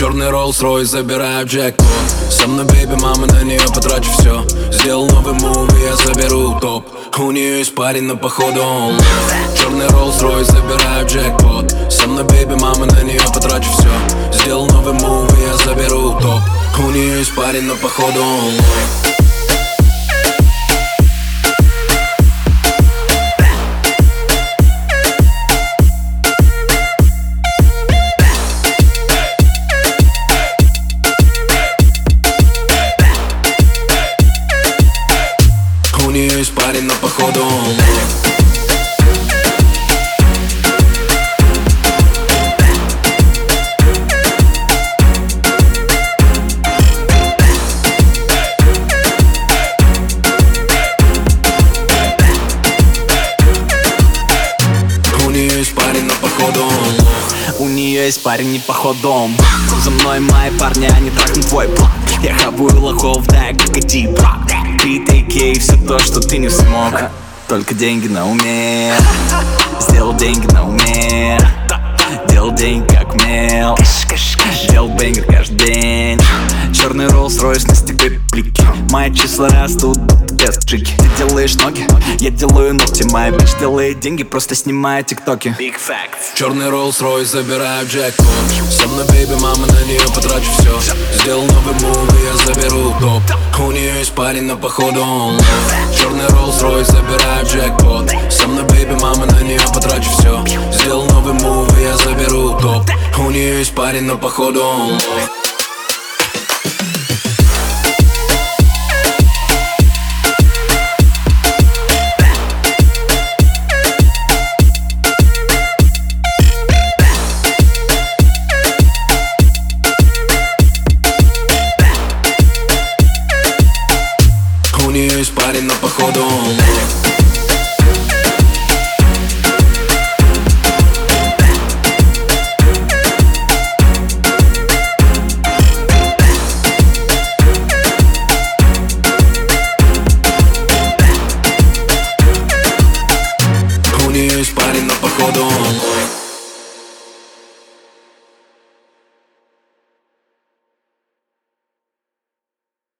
Черный Rolls Royce, забираю джекпот. Со мной бейби, мама, на нее потрачу все Сделал новый мув, я заберу топ. У нее есть парень, но походу он Черный Rolls Royce, забираю джекпот. Со мной бейби, мама, на нее потрачу все Сделал новый мув, я заберу топ. У нее есть парень, но походу он У нее но походу парень, но походу он У нее есть парень не походом. За мной мои парни, они трахнут твой план Я хабую лохов, да, как и брат. Ты тейки все то, что ты не смог. Только деньги на уме. Сделал деньги на уме. Делал деньги как мел. Делал бенгер каждый день. Черный Rolls Royce на стекле плики Мои числа растут без чики Ты делаешь ноги, я делаю ногти. Моя бич делает деньги, просто снимая тиктоки. Big facts. Черный Rolls Royce, забираю джекпот Со мной бейби, мама, на нее потрачу все Сделал новый мув, я заберу топ. У нее есть парень, но походу он Черный Rolls Royce, забираю джекпот Со мной бейби, мама, Есть парень, но походу он У нее есть парень, но походу он имею парень, но походу. он